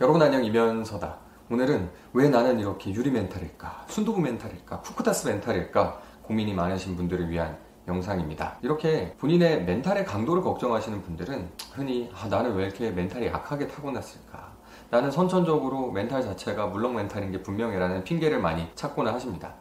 여러분 안녕 이면서다. 오늘은 왜 나는 이렇게 유리 멘탈일까, 순두부 멘탈일까, 쿠쿠다스 멘탈일까 고민이 많으신 분들을 위한 영상입니다. 이렇게 본인의 멘탈의 강도를 걱정하시는 분들은 흔히 아, 나는 왜 이렇게 멘탈이 약하게 타고났을까? 나는 선천적으로 멘탈 자체가 물렁 멘탈인 게 분명해라는 핑계를 많이 찾고는 하십니다.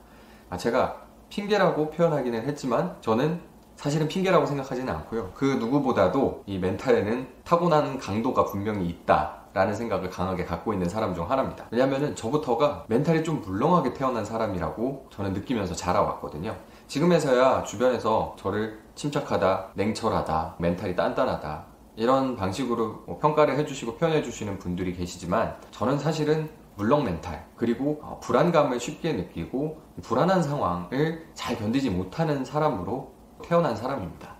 아, 제가 핑계라고 표현하기는 했지만 저는 사실은 핑계라고 생각하지는 않고요. 그 누구보다도 이 멘탈에는 타고나는 강도가 분명히 있다. 라는 생각을 강하게 갖고 있는 사람 중 하나입니다. 왜냐면은 저부터가 멘탈이 좀 물렁하게 태어난 사람이라고 저는 느끼면서 자라왔거든요. 지금에서야 주변에서 저를 침착하다, 냉철하다, 멘탈이 단단하다, 이런 방식으로 뭐 평가를 해주시고 표현해주시는 분들이 계시지만 저는 사실은 물렁 멘탈 그리고 어, 불안감을 쉽게 느끼고 불안한 상황을 잘 견디지 못하는 사람으로 태어난 사람입니다.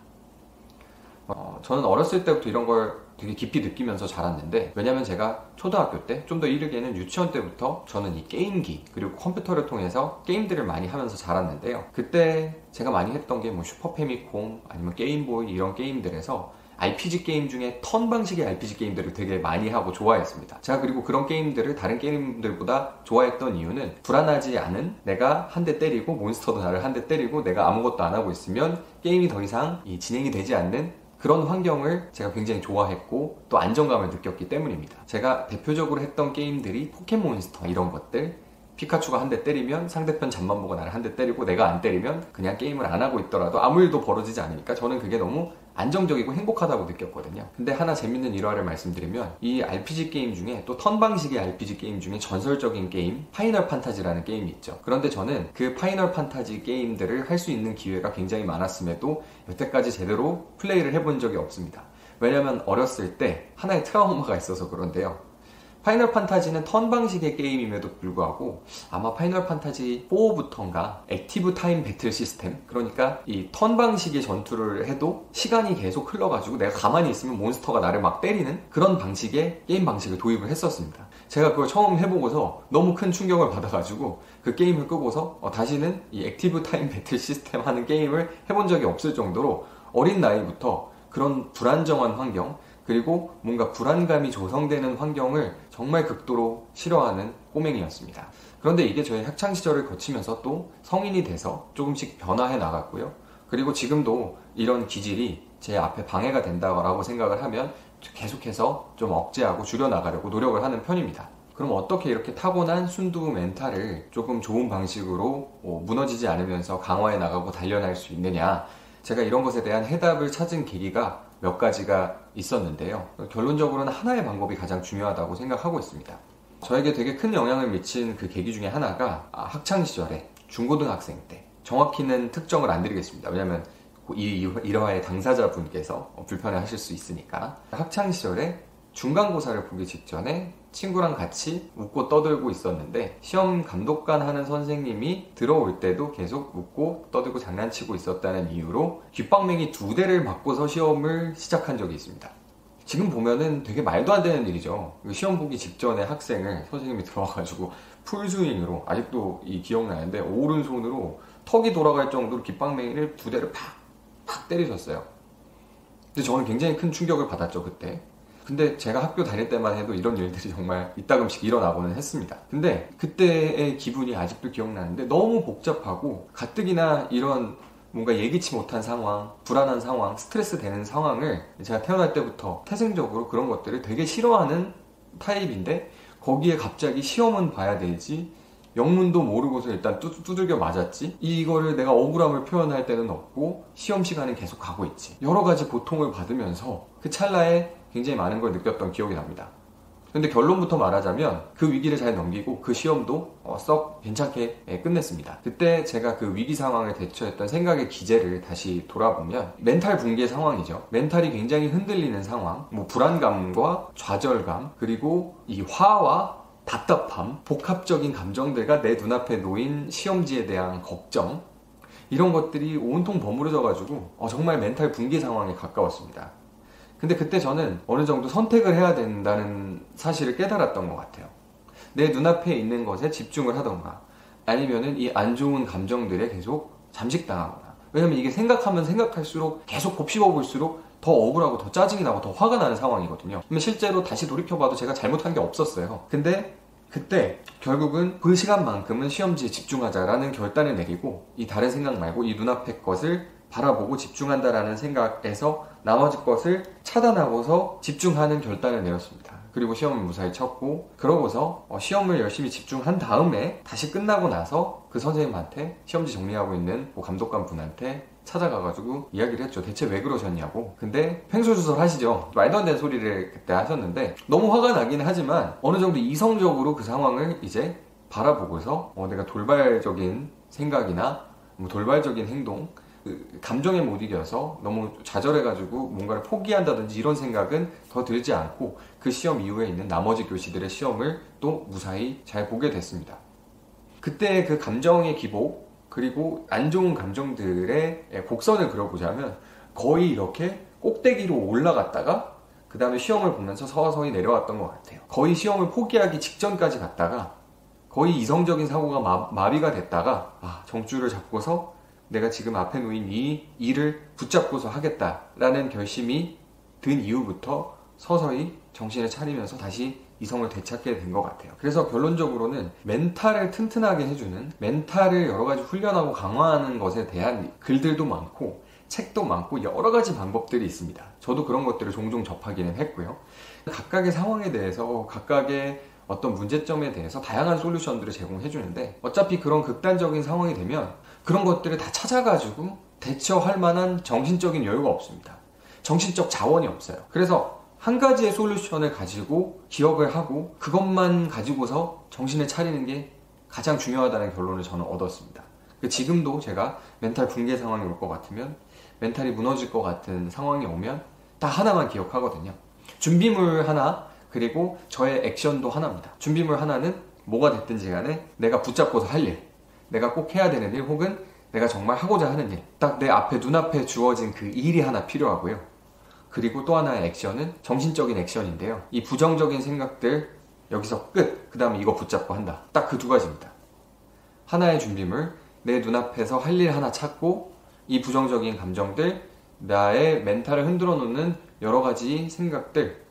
어, 저는 어렸을 때부터 이런 걸 되게 깊이 느끼면서 자랐는데 왜냐면 제가 초등학교 때 좀 더 이르게는 유치원 때부터 저는 이 게임기 그리고 컴퓨터를 통해서 게임들을 많이 하면서 자랐는데요 그때 제가 많이 했던 게 뭐 슈퍼 패미콤 아니면 게임보이 이런 게임들에서 RPG 게임 중에 턴 방식의 RPG 게임들을 되게 많이 하고 좋아했습니다. 제가 그리고 그런 게임들을 다른 게임들보다 좋아했던 이유는 불안하지 않은 내가 한 대 때리고 몬스터도 나를 한 대 때리고 내가 아무것도 안 하고 있으면 게임이 더 이상 진행이 되지 않는 그런 환경을 제가 굉장히 좋아했고 또 안정감을 느꼈기 때문입니다. 제가 대표적으로 했던 게임들이 포켓몬스터 이런 것들 피카츄가 한 대 때리면 상대편 잠만보도 나를 한 대 때리고 내가 안 때리면 그냥 게임을 안 하고 있더라도 아무 일도 벌어지지 않으니까 저는 그게 너무 안정적이고 행복하다고 느꼈거든요. 근데 하나 재밌는 일화를 말씀드리면 이 RPG 게임 중에 또 턴 방식의 RPG 게임 중에 전설적인 게임 파이널 판타지라는 게임이 있죠. 그런데 저는 그 파이널 판타지 게임들을 할 수 있는 기회가 굉장히 많았음에도 여태까지 제대로 플레이를 해본 적이 없습니다. 왜냐면 어렸을 때 하나의 트라우마가 있어서 그런데요. 파이널 판타지는 턴 방식의 게임임에도 불구하고 아마 파이널 판타지 4부터인가 Active Time Battle System 그러니까 이 턴 방식의 전투를 해도 시간이 계속 흘러가지고 내가 가만히 있으면 몬스터가 나를 막 때리는 그런 방식의 게임 방식을 도입을 했었습니다. 제가 그걸 처음 해보고서 너무 큰 충격을 받아가지고 그 게임을 끄고서 어, 다시는 이 Active Time Battle System 하는 게임을 해본 적이 없을 정도로 어린 나이부터 그런 불안정한 환경 그리고 뭔가 불안감이 조성되는 환경을 정말 극도로 싫어하는 꼬맹이였습니다. 그런데 이게 저의 학창 시절을 거치면서 또 성인이 돼서 조금씩 변화해 나갔고요. 그리고 지금도 이런 기질이 제 앞에 방해가 된다고 생각을 하면 계속해서 좀 억제하고 줄여나가려고 노력을 하는 편입니다. 그럼 어떻게 이렇게 타고난 순두부 멘탈을 조금 좋은 방식으로 뭐 무너지지 않으면서 강화해 나가고 단련할 수 있느냐? 제가 이런 것에 대한 해답을 찾은 계기가 몇 가지가 있었는데요. 결론적으로는 하나의 방법이 가장 중요하다고 생각하고 있습니다. 저에게 되게 큰 영향을 미친 그 계기 중에 하나가 아, 학창 시절에 중고등학생 때 정확히는 특정을 안 드리겠습니다. 왜냐하면 이 일화의 당사자분께서 불편해 하실 수 있으니까 학창 시절에 중간고사를 보기 직전에 친구랑 같이 웃고 떠들고 있었는데 시험 감독관 하는 선생님이 들어올 때도 계속 웃고 떠들고 장난치고 있었다는 이유로 귓방맹이 두 대를 맞고서 시험을 시작한 적이 있습니다. 지금 보면은 되게 말도 안 되는 일이죠. 그 시험 보기 직전에 학생을 선생님이 들어와가지고 풀스윙으로 아직도 이 기억나는데 오른손으로 턱이 돌아갈 정도로 귓방맹이를 두 대를 팍, 팍 때리셨어요. 근데 저는 굉장히 큰 충격을 받았죠, 그때. 근데 제가 학교 다닐 때만 해도 이런 일들이 정말 이따금씩 일어나고는 했습니다. 근데 그때의 기분이 아직도 기억나는데 너무 복잡하고 가뜩이나 이런 뭔가 예기치 못한 상황, 불안한 상황, 스트레스 되는 상황을 제가 태어날 때부터 태생적으로 그런 것들을 되게 싫어하는 타입인데 거기에 갑자기 시험은 봐야 되지 영문도 모르고서 일단 뚜, 두들겨 맞았지 이거를 내가 억울함을 표현할 데는 없고 시험 시간은 계속 가고 있지 여러 가지 고통을 받으면서 그 찰나에 굉장히 많은 걸 느꼈던 기억이 납니다. 근데 결론부터 말하자면 그 위기를 잘 넘기고 그 시험도 어, 썩 괜찮게 예, 끝냈습니다. 그때 제가 그 위기 상황을 대처했던 생각의 기제를 다시 돌아보면 멘탈 붕괴 상황이죠. 멘탈이 굉장히 흔들리는 상황, 뭐 불안감과 좌절감, 그리고 이 화와 답답함, 복합적인 감정들과 내 눈앞에 놓인 시험지에 대한 걱정, 이런 것들이 온통 버무려져가지고 어, 정말 멘탈 붕괴 상황에 가까웠습니다. 근데 그때 저는 어느 정도 선택을 해야 된다는 사실을 깨달았던 것 같아요. 내 눈앞에 있는 것에 집중을 하던가 아니면은 이 안 좋은 감정들에 계속 잠식당하거나 왜냐면 이게 생각하면 생각할수록 계속 곱씹어 볼수록 더 억울하고 더 짜증이 나고 더 화가 나는 상황이거든요. 근데 실제로 다시 돌이켜봐도 제가 잘못한 게 없었어요. 근데 그때 결국은 그 시간만큼은 시험지에 집중하자라는 결단을 내리고 이 다른 생각 말고 이 눈앞의 것을 바라보고 집중한다라는 생각에서 나머지 것을 차단하고서 집중하는 결단을 내렸습니다. 그리고 시험을 무사히 쳤고 그러고서 어, 시험을 열심히 집중한 다음에 다시 끝나고 나서 그 선생님한테 시험지 정리하고 있는 뭐 감독관 분한테 찾아가가지고 이야기를 했죠. 대체 왜 그러셨냐고. 근데 횡설수설 하시죠. 말도 안 되는 소리를 그때 하셨는데 너무 화가 나긴 하지만 어느 정도 이성적으로 그 상황을 이제 바라보고서 어, 내가 돌발적인 생각이나 뭐 돌발적인 행동 그 감정에 못 이겨서 너무 좌절해가지고 뭔가를 포기한다든지 이런 생각은 더 들지 않고 그 시험 이후에 있는 나머지 교시들의 시험을 또 무사히 잘 보게 됐습니다. 그때 그 감정의 기복 그리고 안 좋은 감정들의 곡선을 그려보자면 거의 이렇게 꼭대기로 올라갔다가 그 다음에 시험을 보면서 서서히 내려왔던 것 같아요. 거의 시험을 포기하기 직전까지 갔다가 거의 이성적인 사고가 마, 마비가 됐다가 아, 정주를 잡고서 내가 지금 앞에 놓인 이 일을 붙잡고서 하겠다라는 결심이 든 이후부터 서서히 정신을 차리면서 다시 이성을 되찾게 된 것 같아요. 그래서 결론적으로는 멘탈을 튼튼하게 해주는 멘탈을 여러 가지 훈련하고 강화하는 것에 대한 글들도 많고 책도 많고 여러 가지 방법들이 있습니다. 저도 그런 것들을 종종 접하기는 했고요. 각각의 상황에 대해서 각각의 어떤 문제점에 대해서 다양한 솔루션들을 제공해 주는데 어차피 그런 극단적인 상황이 되면 그런 것들을 다 찾아가지고 대처할 만한 정신적인 여유가 없습니다. 정신적 자원이 없어요. 그래서 한 가지의 솔루션을 가지고 기억을 하고 그것만 가지고서 정신을 차리는 게 가장 중요하다는 결론을 저는 얻었습니다. 그 지금도 제가 멘탈 붕괴 상황이 올 것 같으면 멘탈이 무너질 것 같은 상황이 오면 다 하나만 기억하거든요. 준비물 하나 그리고 저의 액션도 하나입니다. 준비물 하나는 뭐가 됐든지 간에 내가 붙잡고서 할 일, 내가 꼭 해야 되는 일 혹은 내가 정말 하고자 하는 일, 딱 내 앞에 눈앞에 주어진 그 일이 하나 필요하고요. 그리고 또 하나의 액션은 정신적인 액션인데요. 이 부정적인 생각들 여기서 끝. 그 다음에 이거 붙잡고 한다. 딱 그 두 가지입니다. 하나의 준비물, 내 눈앞에서 할 일 하나 찾고 이 부정적인 감정들, 나의 멘탈을 흔들어 놓는 여러 가지 생각들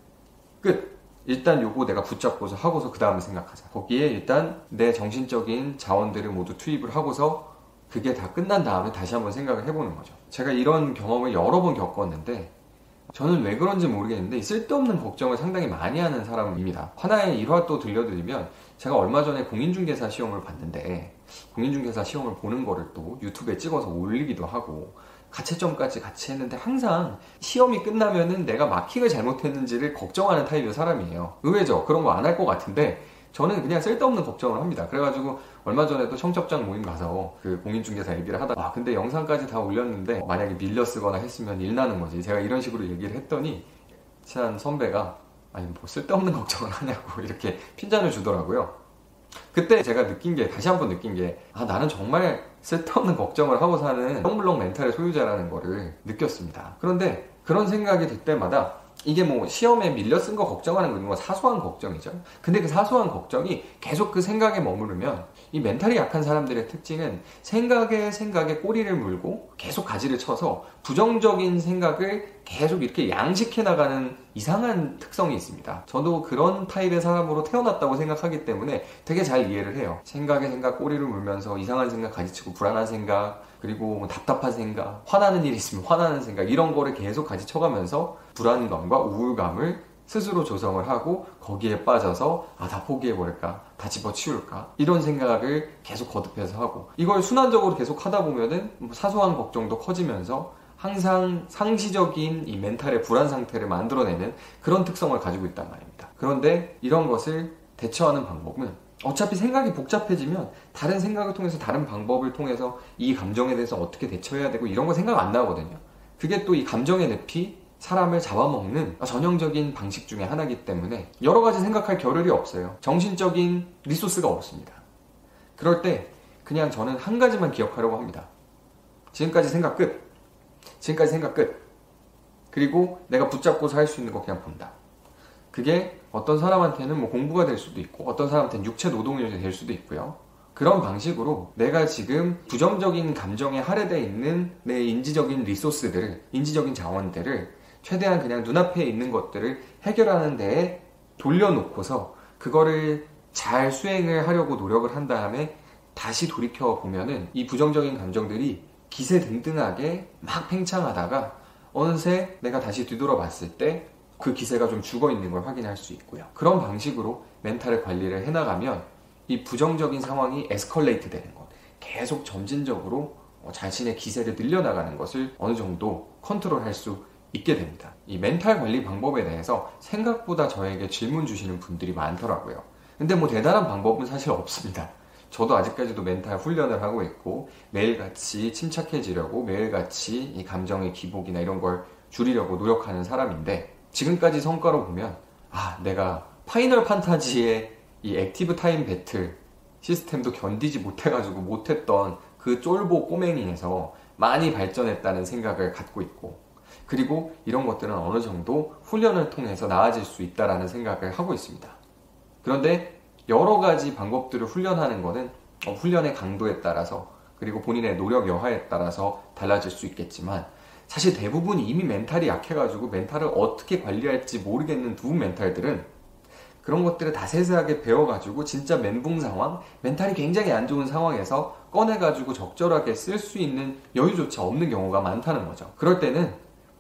끝. 일단 요거 내가 붙잡고서 하고서 그 다음에 생각하자. 거기에 일단 내 정신적인 자원들을 모두 투입을 하고서 그게 다 끝난 다음에 다시 한번 생각을 해보는 거죠. 제가 이런 경험을 여러 번 겪었는데 저는 왜 그런지 모르겠는데 쓸데없는 걱정을 상당히 많이 하는 사람입니다. 하나의 일화 또 들려드리면 제가 얼마 전에 공인중개사 시험을 봤는데 공인중개사 시험을 보는 거를 또 유튜브에 찍어서 올리기도 하고 가채점까지 같이 했는데 항상 시험이 끝나면은 내가 마킹을 잘못했는지를 걱정하는 타입의 사람이에요. 의외죠? 그런 거 안 할 것 같은데 저는 그냥 쓸데없는 걱정을 합니다. 그래가지고 얼마 전에도 청첩장 모임 가서 그 공인중개사 얘기를 하다 와 근데 영상까지 다 올렸는데 만약에 밀려 쓰거나 했으면 일 나는 거지. 제가 이런 식으로 얘기를 했더니 친한 선배가 아니 뭐 쓸데없는 걱정을 하냐고 이렇게 핀잔을 주더라고요. 그때 제가 느낀 게 다시 한번 느낀 게 아 나는 정말 쓸데없는 걱정을 하고 사는 똥물렁 멘탈의 소유자라는 거를 느꼈습니다. 그런데 그런 생각이 들 때마다 이게 뭐 시험에 밀려 쓴 거 걱정하는 건 사소한 걱정이죠. 근데 그 사소한 걱정이 계속 그 생각에 머무르면 이 멘탈이 약한 사람들의 특징은 생각에 생각에 꼬리를 물고 계속 가지를 쳐서 부정적인 생각을 계속 이렇게 양식해 나가는 이상한 특성이 있습니다. 저도 그런 타입의 사람으로 태어났다고 생각하기 때문에 되게 잘 이해를 해요. 생각에 생각 꼬리를 물면서 이상한 생각 가지치고 불안한 생각 그리고 뭐 답답한 생각, 화나는 일이 있으면 화나는 생각 이런 거를 계속 가지쳐가면서 불안감과 우울감을 스스로 조성을 하고 거기에 빠져서 아 다 포기해버릴까 다 집어치울까 이런 생각을 계속 거듭해서 하고 이걸 순환적으로 계속 하다 보면은 뭐 사소한 걱정도 커지면서 항상 상시적인 이 멘탈의 불안 상태를 만들어내는 그런 특성을 가지고 있단 말입니다. 그런데 이런 것을 대처하는 방법은 어차피 생각이 복잡해지면 다른 생각을 통해서 다른 방법을 통해서 이 감정에 대해서 어떻게 대처해야 되고 이런 거 생각 안 나거든요. 그게 또 이 감정의 늪이 사람을 잡아먹는 전형적인 방식 중에 하나이기 때문에 여러 가지 생각할 겨를이 없어요. 정신적인 리소스가 없습니다. 그럴 때 그냥 저는 한 가지만 기억하려고 합니다. 지금까지 생각 끝. 지금까지 생각 끝. 그리고 내가 붙잡고서 할 수 있는 거 그냥 본다. 그게 어떤 사람한테는 뭐 공부가 될 수도 있고 어떤 사람한테는 육체 노동이 될 수도 있고요. 그런 방식으로 내가 지금 부정적인 감정에 할애되어 있는 내 인지적인 리소스들을 인지적인 자원들을 최대한 그냥 눈앞에 있는 것들을 해결하는 데에 돌려놓고서 그거를 잘 수행을 하려고 노력을 한 다음에 다시 돌이켜 보면은 이 부정적인 감정들이 기세등등하게 막 팽창하다가 어느새 내가 다시 뒤돌아봤을 때 그 기세가 좀 죽어 있는 걸 확인할 수 있고요. 그런 방식으로 멘탈의 관리를 해나가면 이 부정적인 상황이 에스컬레이트 되는 것, 계속 점진적으로 어, 자신의 기세를 늘려나가는 것을 어느 정도 컨트롤할 수 있게 됩니다. 이 멘탈 관리 방법에 대해서 생각보다 저에게 질문 주시는 분들이 많더라고요. 근데 뭐 대단한 방법은 사실 없습니다. 저도 아직까지도 멘탈 훈련을 하고 있고 매일같이 침착해지려고 매일같이 이 감정의 기복이나 이런 걸 줄이려고 노력하는 사람인데 지금까지 성과로 보면 아 내가 파이널 판타지의 이 Active Time Battle System도 견디지 못해가지고 못했던 그 쫄보 꼬맹이에서 많이 발전했다는 생각을 갖고 있고 그리고 이런 것들은 어느 정도 훈련을 통해서 나아질 수 있다라는 생각을 하고 있습니다. 그런데 여러 가지 방법들을 훈련하는 것은 어, 훈련의 강도에 따라서 그리고 본인의 노력 여하에 따라서 달라질 수 있겠지만 사실 대부분이 이미 멘탈이 약해가지고 멘탈을 어떻게 관리할지 모르겠는 두부 멘탈들은 그런 것들을 다 세세하게 배워가지고 진짜 멘붕 상황, 멘탈이 굉장히 안 좋은 상황에서 꺼내가지고 적절하게 쓸 수 있는 여유조차 없는 경우가 많다는 거죠. 그럴 때는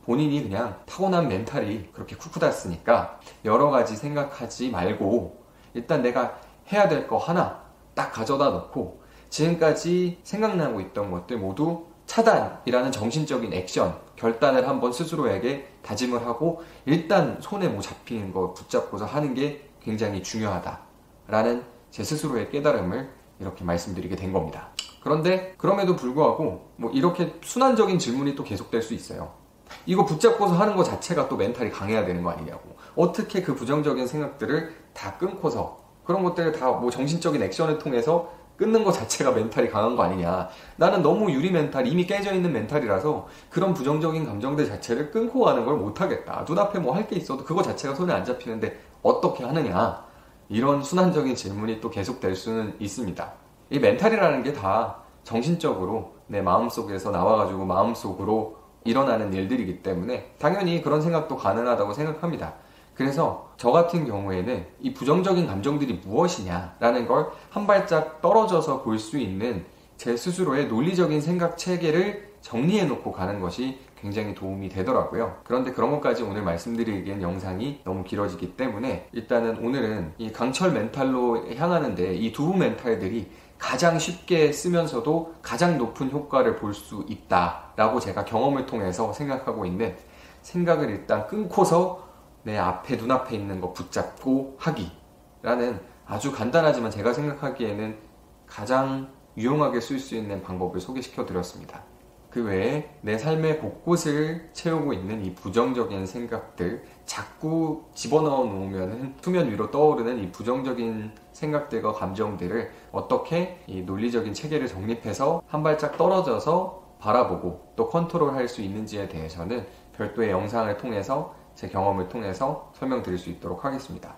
본인이 그냥 타고난 멘탈이 그렇게 쿠쿠다스니까 여러 가지 생각하지 말고 일단 내가 해야 될 거 하나 딱 가져다 놓고 지금까지 생각나고 있던 것들 모두 차단이라는 정신적인 액션, 결단을 한번 스스로에게 다짐을 하고 일단 손에 뭐 잡히는 거 붙잡고서 하는 게 굉장히 중요하다라는 제 스스로의 깨달음을 이렇게 말씀드리게 된 겁니다. 그런데 그럼에도 불구하고 뭐 이렇게 순환적인 질문이 또 계속될 수 있어요. 이거 붙잡고서 하는 것 자체가 또 멘탈이 강해야 되는 거 아니냐고. 어떻게 그 부정적인 생각들을 다 끊고서 그런 것들을 다 뭐 정신적인 액션을 통해서 끊는 것 자체가 멘탈이 강한 거 아니냐. 나는 너무 유리 멘탈, 이미 깨져 있는 멘탈이라서 그런 부정적인 감정들 자체를 끊고 가는 걸 못하겠다. 눈앞에 뭐 할 게 있어도 그거 자체가 손에 안 잡히는데 어떻게 하느냐. 이런 순환적인 질문이 또 계속될 수는 있습니다. 이 멘탈이라는 게 다 정신적으로 내 마음속에서 나와가지고 마음속으로 일어나는 일들이기 때문에 당연히 그런 생각도 가능하다고 생각합니다. 그래서 저 같은 경우에는 이 부정적인 감정들이 무엇이냐라는 걸 한 발짝 떨어져서 볼 수 있는 제 스스로의 논리적인 생각 체계를 정리해 놓고 가는 것이 굉장히 도움이 되더라고요. 그런데 그런 것까지 오늘 말씀드리기엔 영상이 너무 길어지기 때문에 일단은 오늘은 이 강철 멘탈로 향하는데 이 두 멘탈들이 가장 쉽게 쓰면서도 가장 높은 효과를 볼 수 있다라고 제가 경험을 통해서 생각하고 있는 생각을 일단 끊고서 내 앞에 눈앞에 있는 거 붙잡고 하기라는 아주 간단하지만 제가 생각하기에는 가장 유용하게 쓸 수 있는 방법을 소개시켜 드렸습니다. 그 외에 내 삶의 곳곳을 채우고 있는 이 부정적인 생각들 자꾸 집어넣어 놓으면 수면 위로 떠오르는 이 부정적인 생각들과 감정들을 어떻게 이 논리적인 체계를 정립해서 한 발짝 떨어져서 바라보고 또 컨트롤할 수 있는지에 대해서는 별도의 영상을 통해서 제 경험을 통해서 설명드릴 수 있도록 하겠습니다.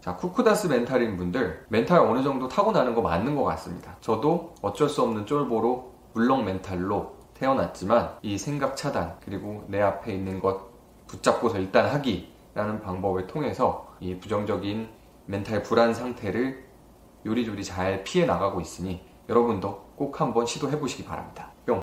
자, 쿠쿠다스 멘탈인 분들, 멘탈 어느 정도 타고나는 거 맞는 것 같습니다. 저도 어쩔 수 없는 쫄보로 물렁 멘탈로 태어났지만 이 생각 차단, 그리고 내 앞에 있는 것 붙잡고서 일단 하기라는 방법을 통해서 이 부정적인 멘탈 불안 상태를 요리조리 잘 피해 나가고 있으니 여러분도 꼭 한번 시도해 보시기 바랍니다. 뿅!